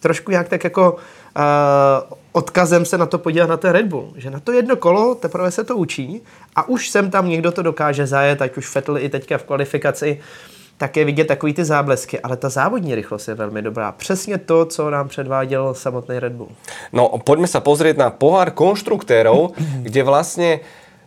Speaker 2: trošku jak tak jako uh, odkazem se na to podívat na ten Red Bull. Že na to jedno kolo teprve se to učí a už sem tam někdo to dokáže zajet, ať už Vettel i teďka v kvalifikaci. Tak je vidět takový ty záblesky, ale ta závodní rychlost je velmi dobrá. Přesně to, co nám předváděl samotný Red Bull.
Speaker 1: No, pojďme se pozrieť na pohár konštruktérov, kde vlastně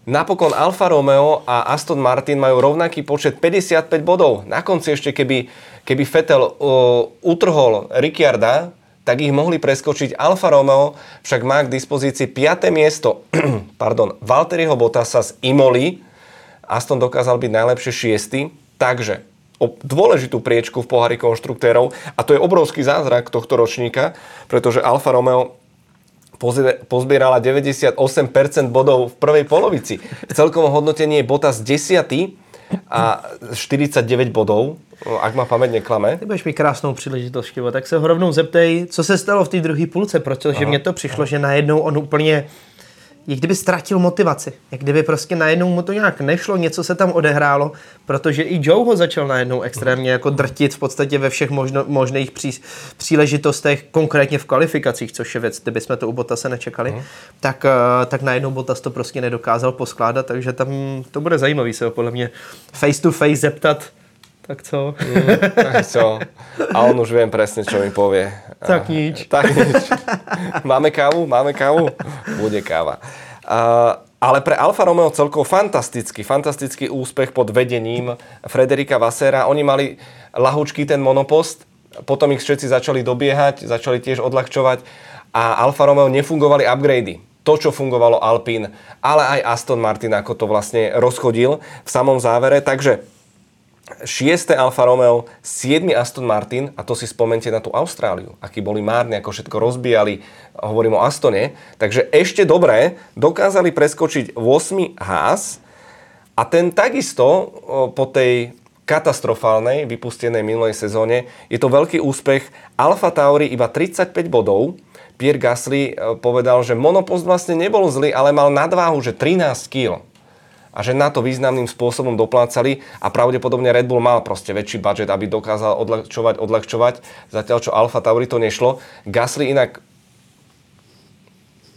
Speaker 1: napokon Alfa Romeo a Aston Martin majú rovnaký počet 55 bodov. Na konci ešte, keby, keby Vettel uh, utrhol Ricciarda, tak ich mohli preskočiť. Alfa Romeo však má k dispozícii 5. miesto pardon, Valtteriho Bottasa z Imoli. Aston dokázal byť najlepšie šiestý. Takže o dôležitú priečku v pohári konštruktérov a to je obrovský zázrak tohto ročníka, pretože Alfa Romeo pozbierala 98% bodov v prvej polovici. V celkovom hodnotení je Bottas 10 a 49 bodov, ak ma pamäť neklame.
Speaker 2: Ty budeš mít krásnou příležitost, Štěvo, tak se ho rovnou zeptej, co se stalo v té druhé půlce, protože mně to přišlo, že najednou on úplně jak kdyby ztratil motivaci. Jak kdyby prostě najednou mu to nějak nešlo, něco se tam odehrálo, protože i Joe ho začal najednou extrémně jako drtit v podstatě ve všech možno, možných pří, příležitostech, konkrétně v kvalifikacích, což je věc, kdyby jsme to u Botase nečekali, uh-huh. tak, eh, tak najednou Botas to prostě nedokázal poskládat, takže tam to bude zajímavý se ho podle mě face to face zeptat, tak co? Mm,
Speaker 1: tak co? A on už viem presne, čo mi povie.
Speaker 2: Tak nič.
Speaker 1: Tak nič. Máme kávu? Máme kávu? Bude káva. Uh, ale pre Alfa Romeo celkovo fantastický, fantastický úspech pod vedením Frederika Vassera. Oni mali lahučký ten monopost, potom ich všetci začali dobiehať, začali tiež odľahčovať a Alfa Romeo nefungovali upgrady to, čo fungovalo Alpine, ale aj Aston Martin, ako to vlastne rozchodil v samom závere. Takže 6. Alfa Romeo, 7. Aston Martin, a to si spomente na tú Austráliu, akí boli márni, ako všetko rozbijali, hovorím o Astone, takže ešte dobre dokázali preskočiť 8. Haas a ten takisto po tej katastrofálnej, vypustenej minulej sezóne, je to veľký úspech. Alfa Tauri iba 35 bodov, Pierre Gasly povedal, že monopost vlastne nebol zlý, ale mal nadváhu, že 13 kg a že na to významným spôsobom doplácali a pravdepodobne Red Bull mal proste väčší budget, aby dokázal odľahčovať, odľahčovať, zatiaľ čo Alfa Tauri to nešlo. Gasly inak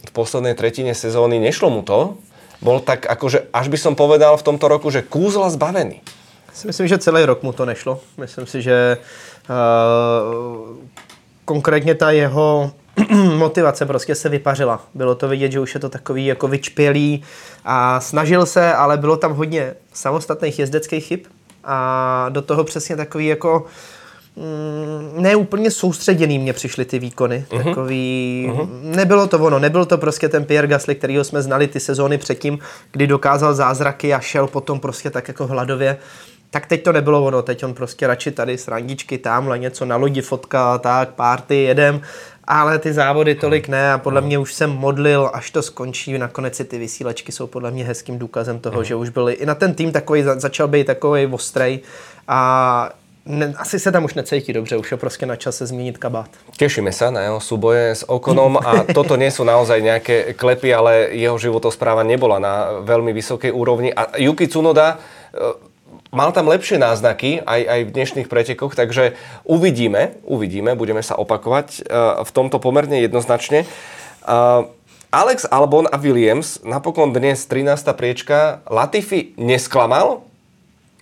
Speaker 1: v poslednej tretine sezóny nešlo mu to, bol tak akože, až by som povedal v tomto roku, že kúzla zbavený.
Speaker 2: Myslím, že celý rok mu to nešlo. Myslím si, že uh, konkrétně ta jeho motivace prostě se vypařila. Bylo to vidět, že už je to takový jako vyčpělý a snažil se, ale bylo tam hodně samostatných jezdeckých chyb a do toho přesně takový jako mm, ne úplně soustředěný mě přišly ty výkony. Uh-huh. Takový, uh-huh. nebylo to ono, nebyl to prostě ten Pierre Gasly, kterýho jsme znali ty sezóny předtím, kdy dokázal zázraky a šel potom prostě tak jako hladově. Tak teď to nebylo ono, teď on prostě radši tady srandičky, tamhle něco na lodi, fotka, tak, párty, jedem ale ty závody tolik ne a podle mě už jsem modlil, až to skončí. Nakonec si ty vysílačky jsou podle mě hezkým důkazem toho, mm. že už byli i na ten tým takový, začal být takový ostrej a ne, asi se tam už necítí dobře, už je prostě na čase změnit kabát.
Speaker 1: Tešíme se na jeho súboje s Okonom a toto nie sú naozaj nejaké klepy, ale jeho životospráva nebola na veľmi vysokej úrovni. A Yuki Tsunoda mal tam lepšie náznaky aj, aj v dnešných pretekoch, takže uvidíme, uvidíme, budeme sa opakovať uh, v tomto pomerne jednoznačne. Uh, Alex Albon a Williams, napokon dnes 13. priečka, Latifi nesklamal,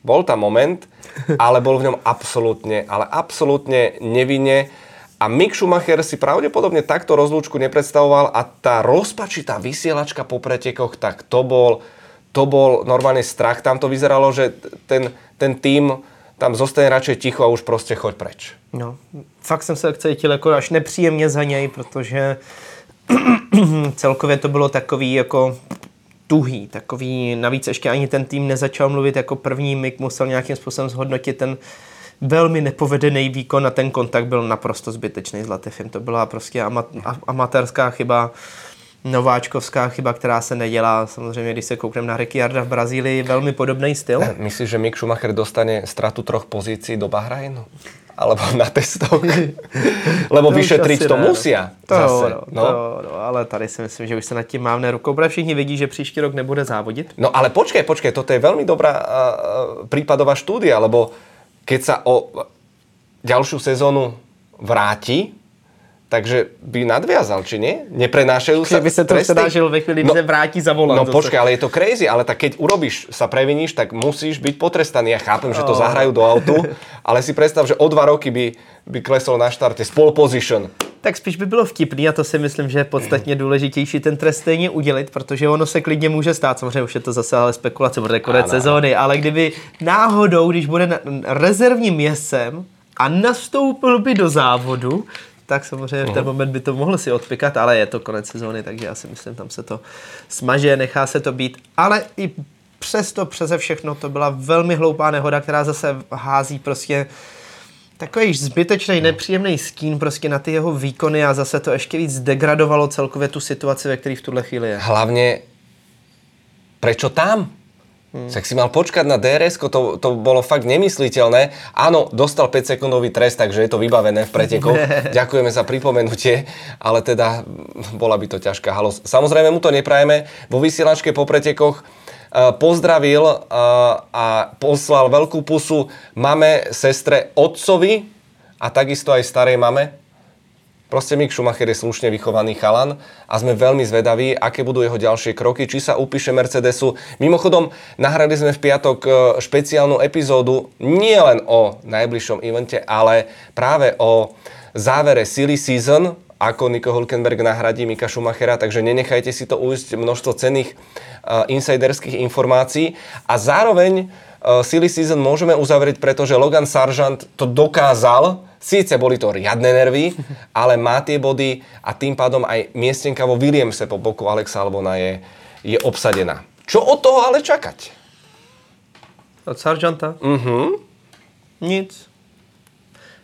Speaker 1: bol tam moment, ale bol v ňom absolútne, ale absolútne nevinne. A Mick Schumacher si pravdepodobne takto rozlúčku nepredstavoval a tá rozpačitá vysielačka po pretekoch, tak to bol, to bol normálne strach. Tam to vyzeralo, že ten, ten tým tam zostane radšej ticho a už prostě choď preč.
Speaker 2: No, fakt jsem se cítil jako až nepříjemně za něj, protože celkově to bylo takový jako tuhý, takový, navíc ještě ani ten tým nezačal mluvit jako první, Mick musel nějakým způsobem zhodnotit ten velmi nepovedený výkon a ten kontakt byl naprosto zbytečný s Latifem. To byla prostě ama, amatérská chyba, nováčkovská chyba, která se nedělá. Samozřejmě, když se koukneme na Ricciarda v Brazílii, velmi podobný styl.
Speaker 1: Myslíš, že Mick Schumacher dostane stratu troch pozícií do Bahrajnu? alebo na testoch. Lebo to vyšetriť to ne, musia.
Speaker 2: To, zase. No, no. To, no, ale tady si myslím, že už se nad tím mávne rukou, protože všichni vidí, že příští rok nebude závodit.
Speaker 1: No ale počkej, počkej, toto je veľmi dobrá uh, prípadová štúdia, lebo keď sa o ďalšiu sezónu vráti, takže by nadviazal, či nie? Neprenášajú sa
Speaker 2: by sa to předážil ve chvíli, no, se vrátí za volant.
Speaker 1: No počkaj, ale je to crazy, ale tak keď urobíš, sa previníš, tak musíš byť potrestaný. Ja chápem, že to oh. zahrajú do autu, ale si predstav, že o dva roky by, by klesol na štarte z pole position.
Speaker 2: Tak spíš by bylo vtipný a to si myslím, že je podstatně důležitější ten trest stejně udělit, protože ono se klidně může stát, samozřejmě už je to zase ale spekulace, bude konec sezóny, ale kdyby náhodou, když bude rezervním městcem a nastoupil by do závodu, tak samozřejmě v ten moment by to mohlo si odpikat, ale je to konec sezóny, takže já si myslím, tam se to smaže, nechá se to být. Ale i přesto, přeze všechno, to byla velmi hloupá nehoda, která zase hází prostě takový zbytečný, nepříjemný skín prostě na ty jeho výkony a zase to ještě víc degradovalo celkově tu situaci, ve které v tuhle chvíli je.
Speaker 1: Hlavně, prečo tam? Hmm. Tak si mal počkať na DRS, to, to bolo fakt nemysliteľné. Áno, dostal 5 sekundový trest, takže je to vybavené v pretekoch. Ďakujeme za pripomenutie, ale teda bola by to ťažká halos. Samozrejme mu to neprajeme. Vo vysielačke po pretekoch uh, pozdravil uh, a poslal veľkú pusu mame, sestre, otcovi a takisto aj starej mame, Proste Mick Schumacher je slušne vychovaný chalan a sme veľmi zvedaví, aké budú jeho ďalšie kroky, či sa upíše Mercedesu. Mimochodom, nahrali sme v piatok e, špeciálnu epizódu nie len o najbližšom evente, ale práve o závere Silly Season, ako Nico Hulkenberg nahradí Mika Schumachera, takže nenechajte si to ujsť množstvo cených uh, insiderských informácií. A zároveň Silly Season môžeme uzavrieť, pretože Logan Sargent to dokázal Síce boli to riadne nervy, ale má tie body a tým pádom aj miestenka vo Williamse po boku Alexa Albona je, je obsadená. Čo od toho ale čakať?
Speaker 2: Od Sargenta?
Speaker 1: Mhm.
Speaker 2: Nic.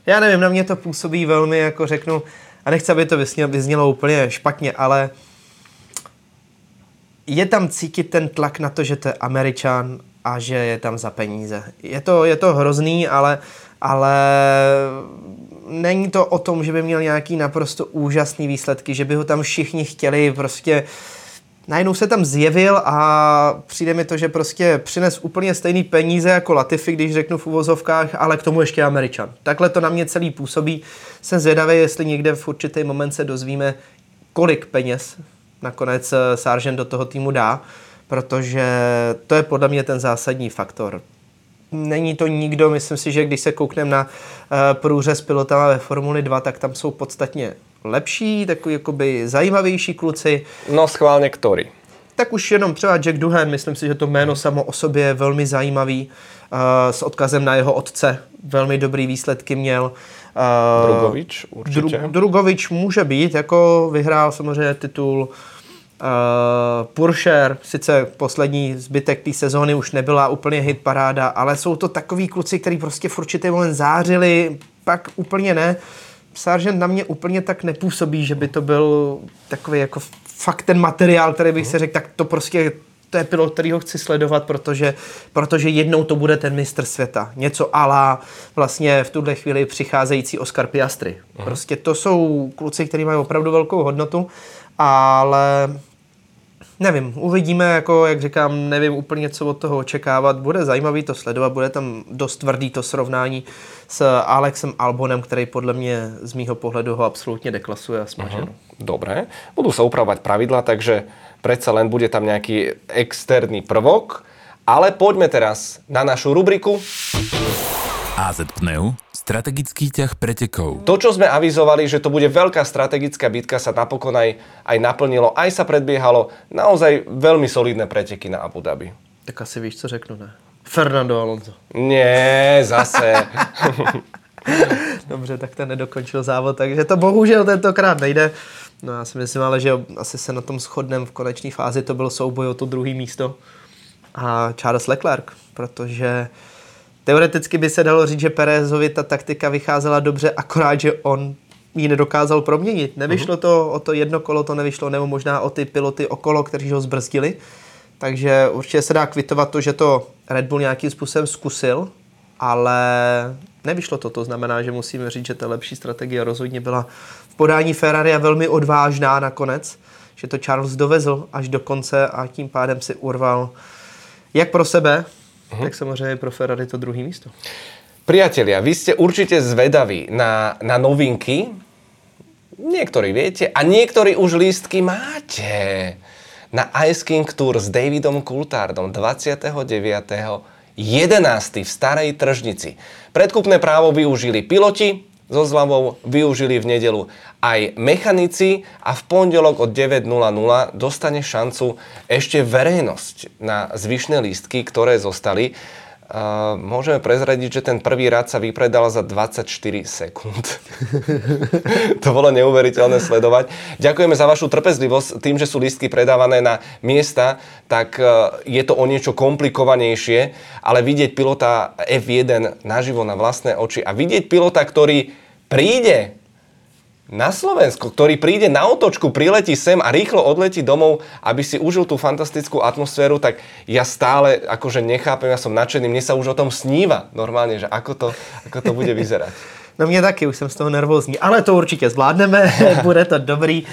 Speaker 2: Já nevím, na mě to působí velmi, jako řeknu, a nechci, aby to vyznělo, vyznělo úplně špatně, ale je tam cítit ten tlak na to, že to je Američan a že je tam za peníze. Je to, je to hrozný, ale ale není to o tom, že by měl nějaký naprosto úžasný výsledky, že by ho tam všichni chtěli prostě najednou se tam zjevil a přijde mi to, že prostě přines úplně stejný peníze jako Latifi, když řeknu v uvozovkách, ale k tomu ještě Američan. Takhle to na mě celý působí. Jsem zvědavý, jestli někde v určitý moment se dozvíme, kolik peněz nakonec eh, Sargent do toho týmu dá, protože to je podle mě ten zásadní faktor není to nikdo, myslím si, že když se koukneme na uh, průřez pilota ve Formuli 2, tak tam jsou podstatně lepší, takový jakoby zajímavější kluci.
Speaker 1: No schválně který?
Speaker 2: Tak už jenom třeba Jack Duhan, myslím si, že to jméno samo o sobě je velmi zajímavý, uh, s odkazem na jeho otce, velmi dobrý výsledky měl.
Speaker 1: Uh, Drugovič určitě. Dru,
Speaker 2: Drugovič může být, jako vyhrál samozřejmě titul uh, Uh, Puršer, sice poslední zbytek té sezóny už nebyla úplně hit paráda, ale jsou to takový kluci, kteří prostě v určitý moment zářili, pak úplně ne. Sargent na mě úplně tak nepůsobí, že by to byl takový jako fakt ten materiál, který bych si řekl, tak to prostě to je pilot, který ho chci sledovat, protože, protože jednou to bude ten mistr světa. Něco ala vlastně v tuhle chvíli přicházející Oscar Piastri. Prostě to jsou kluci, kteří mají opravdu velkou hodnotu, ale Nevím, uvidíme, jako jak říkám, nevím úplně, co od toho očekávat. Bude zajímavý to sledovat, bude tam dost tvrdý to srovnání s Alexem Albonem, který podle mě z mýho pohledu ho absolutně deklasuje a smaženo. Uh-huh.
Speaker 1: Dobre, budú sa upravovať pravidla, takže predsa len bude tam nejaký externý prvok. Ale poďme teraz na našu rubriku.
Speaker 3: AZ Pneu strategický ťah pretekov.
Speaker 1: To, čo sme avizovali, že to bude veľká strategická bitka, sa napokon aj, aj naplnilo, aj sa predbiehalo naozaj veľmi solidné preteky na Abu Dhabi.
Speaker 2: Tak asi víš, co řeknu, ne? Fernando Alonso.
Speaker 1: Nie, zase.
Speaker 2: Dobře, tak ten nedokončil závod, takže to bohužel tentokrát nejde. No já si myslím ale, že asi se na tom shodneme v konečné fázi, to byl souboj o to druhé místo a Charles Leclerc, protože teoreticky by se dalo říct, že Perezovi ta taktika vycházela dobře, akorát, že on ji nedokázal proměnit. Nevyšlo uh-huh. to o to jedno kolo, to nevyšlo, nebo možná o ty piloty okolo, kteří ho zbrzdili. Takže určitě se dá kvitovat to, že to Red Bull nějakým způsobem zkusil, ale nevyšlo to. To znamená, že musíme říct, že ta lepší strategie rozhodně byla v podání Ferrari a velmi odvážná nakonec, že to Charles dovezl až do konce a tím pádem si urval jak pro sebe, uh-huh. tak samozřejmě pro Ferrari to druhé místo.
Speaker 1: Priatelia, vy ste určite zvedaví na, na novinky. Niektorí viete a niektorí už lístky máte. Na Ice King Tour s Davidom Coulthardom 29. 11. v Starej Tržnici. Predkupné právo využili piloti, so zľavou využili v nedelu aj mechanici a v pondelok od 9.00 dostane šancu ešte verejnosť na zvyšné lístky, ktoré zostali. Uh, môžeme prezradiť, že ten prvý rad sa vypredal za 24 sekúnd. to bolo neuveriteľné sledovať. Ďakujeme za vašu trpezlivosť. Tým, že sú lístky predávané na miesta, tak uh, je to o niečo komplikovanejšie, ale vidieť pilota F1 naživo na vlastné oči a vidieť pilota, ktorý príde na Slovensko, ktorý príde na otočku, priletí sem a rýchlo odletí domov, aby si užil tú fantastickú atmosféru, tak ja stále akože nechápem, ja som nadšený, mne sa už o tom sníva normálne, že ako to, ako to bude vyzerať.
Speaker 2: No mě taky, už jsem z toho nervózní, ale to určitě zvládneme, bude to dobrý.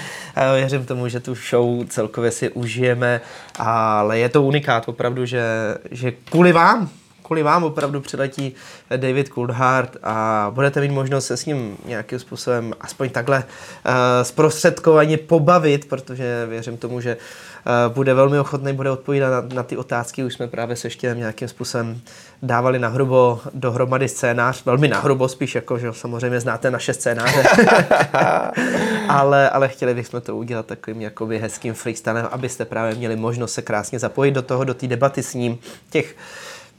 Speaker 2: Věřím tomu, že tu show celkově si užijeme, ale je to unikát opravdu, že, že kvůli vám, kvůli vám opravdu přiletí David Coulthard a budete mít možnost se s ním nějakým způsobem aspoň takhle uh, zprostředkovaně pobavit, protože věřím tomu, že uh, bude velmi ochotný, bude odpovídat na, na ty otázky. Už jsme právě se ještě nějakým způsobem dávali na hrubo dohromady scénář, velmi na hrubo spíš, jako že samozřejmě znáte naše scénáře, ale, ale chtěli bychom to udělat takovým jakoby hezkým freestylem, abyste právě měli možnost se krásně zapojit do toho, do té debaty s ním, těch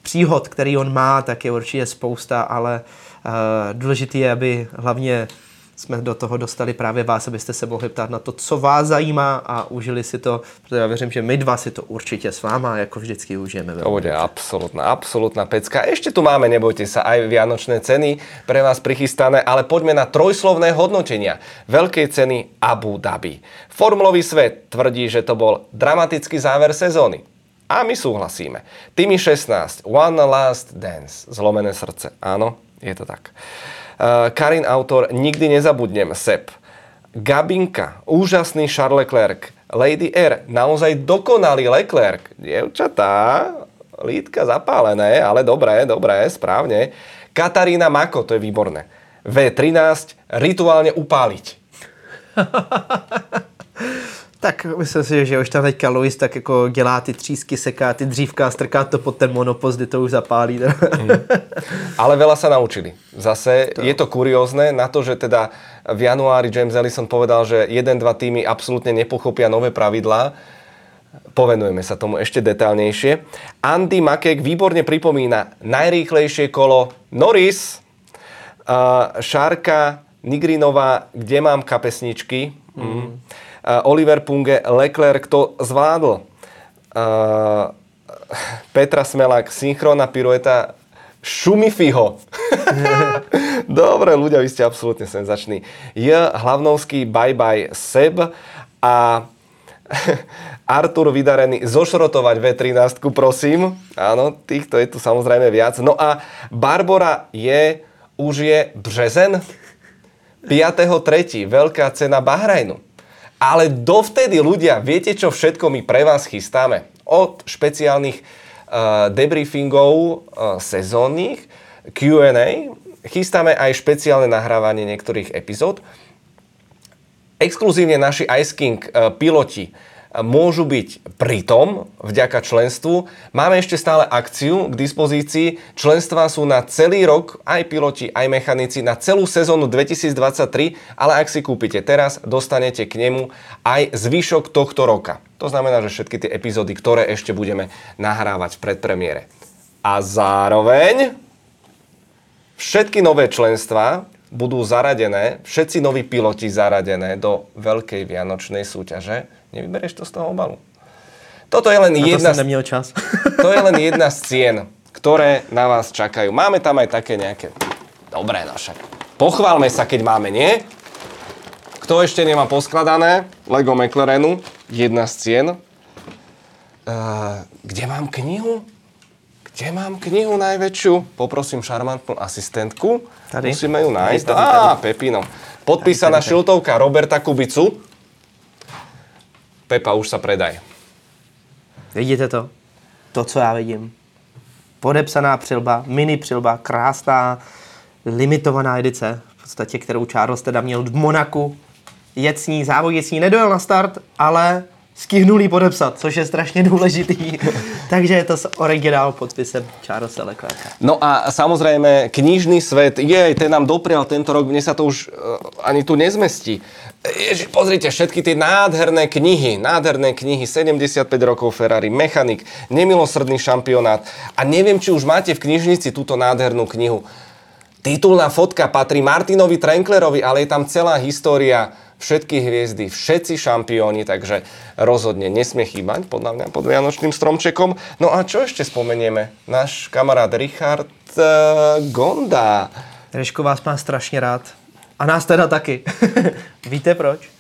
Speaker 2: příhod, který on má, tak je určitě spousta, ale uh, důležité je, aby hlavně jsme do toho dostali právě vás, abyste se mohli ptát na to, co vás zajímá a užili si to, protože já věřím, že my dva si to určitě s váma jako vždycky užijeme.
Speaker 1: To bude absolútna, absolútna pecka. Ešte tu máme, nebojte sa, aj vianočné ceny pre vás prichystané, ale poďme na trojslovné hodnotenia veľkej ceny Abu Dhabi. Formulový svet tvrdí, že to bol dramatický záver sezóny. A my súhlasíme. Tými 16, One Last Dance, zlomené srdce. Áno, je to tak. Uh, Karin autor, nikdy nezabudnem, Sep. Gabinka, úžasný Charles Leclerc. Lady R, naozaj dokonalý Leclerc. Dievčatá, lítka zapálené, ale dobré, dobré, správne. Katarína Mako, to je výborné. V13, rituálne upáliť.
Speaker 2: Tak myslím si, že už tam teďka Louis tak jako dělá ty třísky, seká ty dřívka a strká to pod ten monopost, kdy to už zapálí. Mm.
Speaker 1: Ale veľa sa naučili. Zase to. je to kuriózne na to, že teda v januári James Ellison povedal, že jeden, dva týmy absolútne nepochopia nové pravidlá. Povenujeme sa tomu ešte detálnejšie. Andy Makek výborne pripomína najrýchlejšie kolo Norris, uh, Šárka, Nigrinová, kde mám kapesničky. Mm. Eh, Oliver Punge, Leclerc to zvládl. Uh, Petra Smelák, synchrónna pirueta Šumifiho. Dobre, ľudia, vy ste absolútne senzační. J. Hlavnovský, bye bye Seb a Artur Vydarený zošrotovať V13, prosím. Áno, týchto je tu samozrejme viac. No a Barbora je, už je Březen? 5.3. Veľká cena Bahrajnu. Ale dovtedy ľudia, viete čo všetko my pre vás chystáme? Od špeciálnych uh, debriefingov uh, sezónnych, Q&A, chystáme aj špeciálne nahrávanie niektorých epizód. Exkluzívne naši Ice King uh, piloti môžu byť pritom vďaka členstvu. Máme ešte stále akciu k dispozícii. Členstva sú na celý rok, aj piloti, aj mechanici, na celú sezónu 2023, ale ak si kúpite teraz, dostanete k nemu aj zvyšok tohto roka. To znamená, že všetky tie epizódy, ktoré ešte budeme nahrávať v predpremiére. A zároveň všetky nové členstva budú zaradené, všetci noví piloti zaradené do veľkej vianočnej súťaže. Nevybereš to z toho obalu. Toto je len
Speaker 2: Na to
Speaker 1: jedna,
Speaker 2: jsem neměl čas.
Speaker 1: to je len jedna z cien, ktoré na vás čakajú. Máme tam aj také nejaké... Dobré, no však. Pochválme sa, keď máme, nie? Kto ešte nemá poskladané? Lego McLarenu, jedna z cien. Uh, kde mám knihu? Kde mám knihu najväčšiu? Poprosím šarmantnú asistentku.
Speaker 2: Tady.
Speaker 1: Musíme ju nájsť. Á,
Speaker 2: tady.
Speaker 1: Pepino. Podpísaná
Speaker 2: Tady, tady, tady.
Speaker 1: šiltovka Roberta Kubicu. Pepa, už sa predaj.
Speaker 2: Vidíte to? To, co já vidím. Podepsaná přilba, mini přilba, krásná, limitovaná edice, v podstatě, kterou Charles teda měl v Monaku. Jet s ní, závodit s ní, nedojel na start, ale stihnul jí podepsat, což je strašně důležitý. Takže je to s originál podpisem Charlesa Leclerca.
Speaker 1: No a samozrejme, knižný svet, jej, ten nám doprial tento rok, mne sa to už uh, ani tu nezmestí. Ježi, pozrite, všetky tie nádherné knihy, nádherné knihy, 75 rokov Ferrari, Mechanik, Nemilosrdný šampionát. A neviem, či už máte v knižnici túto nádhernú knihu. Titulná fotka patrí Martinovi Trenklerovi, ale je tam celá história všetky hviezdy, všetci šampióni, takže rozhodne nesmie chýbať, podľa mňa, pod Vianočným stromčekom. No a čo ešte spomenieme? Náš kamarát Richard uh, Gonda.
Speaker 2: Reško vás má strašně rád. A nás teda taky. Víte proč?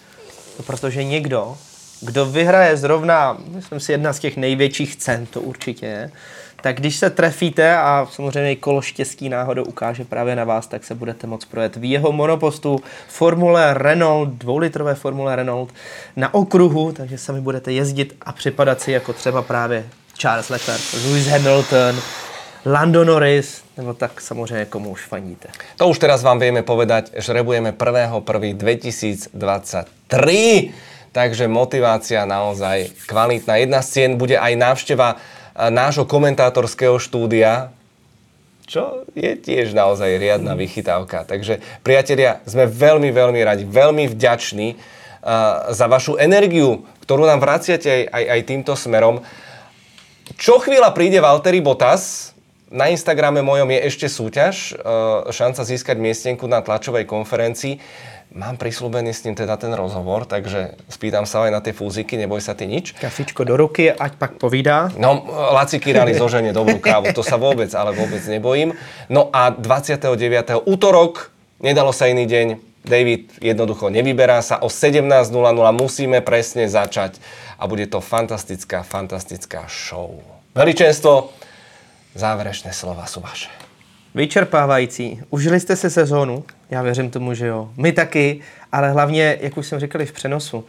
Speaker 2: No, protože někdo, kdo vyhraje zrovna, myslím si, jedna z těch největších cen, to určitě je, tak když se trefíte a samozřejmě kolo štěstí náhodou ukáže právě na vás, tak se budete moct projet v jeho monopostu Formule Renault, dvoulitrové Formule Renault na okruhu, takže sami budete jezdit a připadat si jako třeba právě Charles Leclerc, Lewis Hamilton, Lando Norris, nebo tak samozřejmě komu už fandíte.
Speaker 1: To už teraz vám vieme povedať, žrebujeme 1.1.2023, takže motivácia naozaj kvalitná. Jedna z cien bude aj návšteva a, nášho komentátorského štúdia, čo je tiež naozaj riadna vychytávka. Takže priatelia, sme veľmi, veľmi radi, veľmi vďační a, za vašu energiu, ktorú nám vraciate aj, aj, aj týmto smerom. Čo chvíľa príde Valtteri Bottas, na Instagrame mojom je ešte súťaž, e, šanca získať miestenku na tlačovej konferencii. Mám prislúbený s ním teda ten rozhovor, takže spýtam sa aj na tie fúziky, neboj sa ty nič.
Speaker 2: Kafičko do ruky, ať pak povídá.
Speaker 1: No, Laci Kirali zoženie dobrú kávu, to sa vôbec, ale vôbec nebojím. No a 29. útorok, nedalo sa iný deň, David jednoducho nevyberá sa, o 17.00 musíme presne začať a bude to fantastická, fantastická show. Veličenstvo, záverečné slova sú vaše.
Speaker 2: Vyčerpávající. Užili jste si sezónu? Já věřím tomu, že jo. My taky, ale hlavně, jak už jsem říkal v přenosu,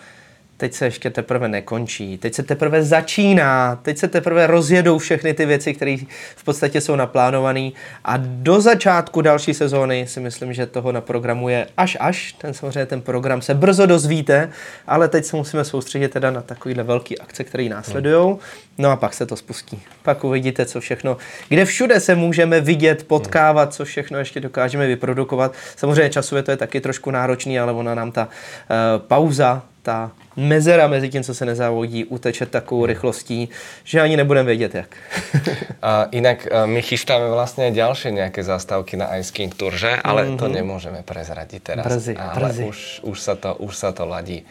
Speaker 2: teď se ještě teprve nekončí, teď se teprve začíná, teď se teprve rozjedou všechny ty věci, které v podstatě jsou naplánované. A do začátku další sezóny si myslím, že toho na programu je až až, ten samozřejmě ten program se brzo dozvíte, ale teď se musíme soustředit teda na takovýhle velký akce, které následují, no a pak se to spustí. Pak uvidíte, co všechno, kde všude se můžeme vidět, potkávat, co všechno ještě dokážeme vyprodukovat. Samozřejmě časově to je taky trošku náročný, ale ona nám ta uh, pauza ta mezera mezi tím, co se nezávodí, uteče takovou rychlostí, že ani nebudeme vědět jak.
Speaker 1: A inak e, my chystáme vlastne aj ďalšie nejaké zastávky na Ice King Tour, že? Ale to nemôžeme prezradiť teraz.
Speaker 2: Brzy,
Speaker 1: Ale
Speaker 2: brzy.
Speaker 1: Už, už, sa to, už sa to ladí.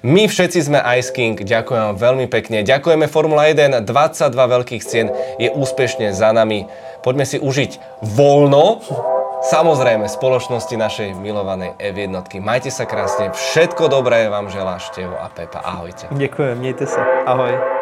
Speaker 1: My všetci sme Ice King, ďakujem vám veľmi pekne. Ďakujeme Formula 1, 22 veľkých cien je úspešne za nami. Poďme si užiť voľno, samozrejme spoločnosti našej milovanej F1. Majte sa krásne, všetko dobré vám želá Števo a Pepa. Ahojte.
Speaker 2: Děkuji, mějte se. Ahoj.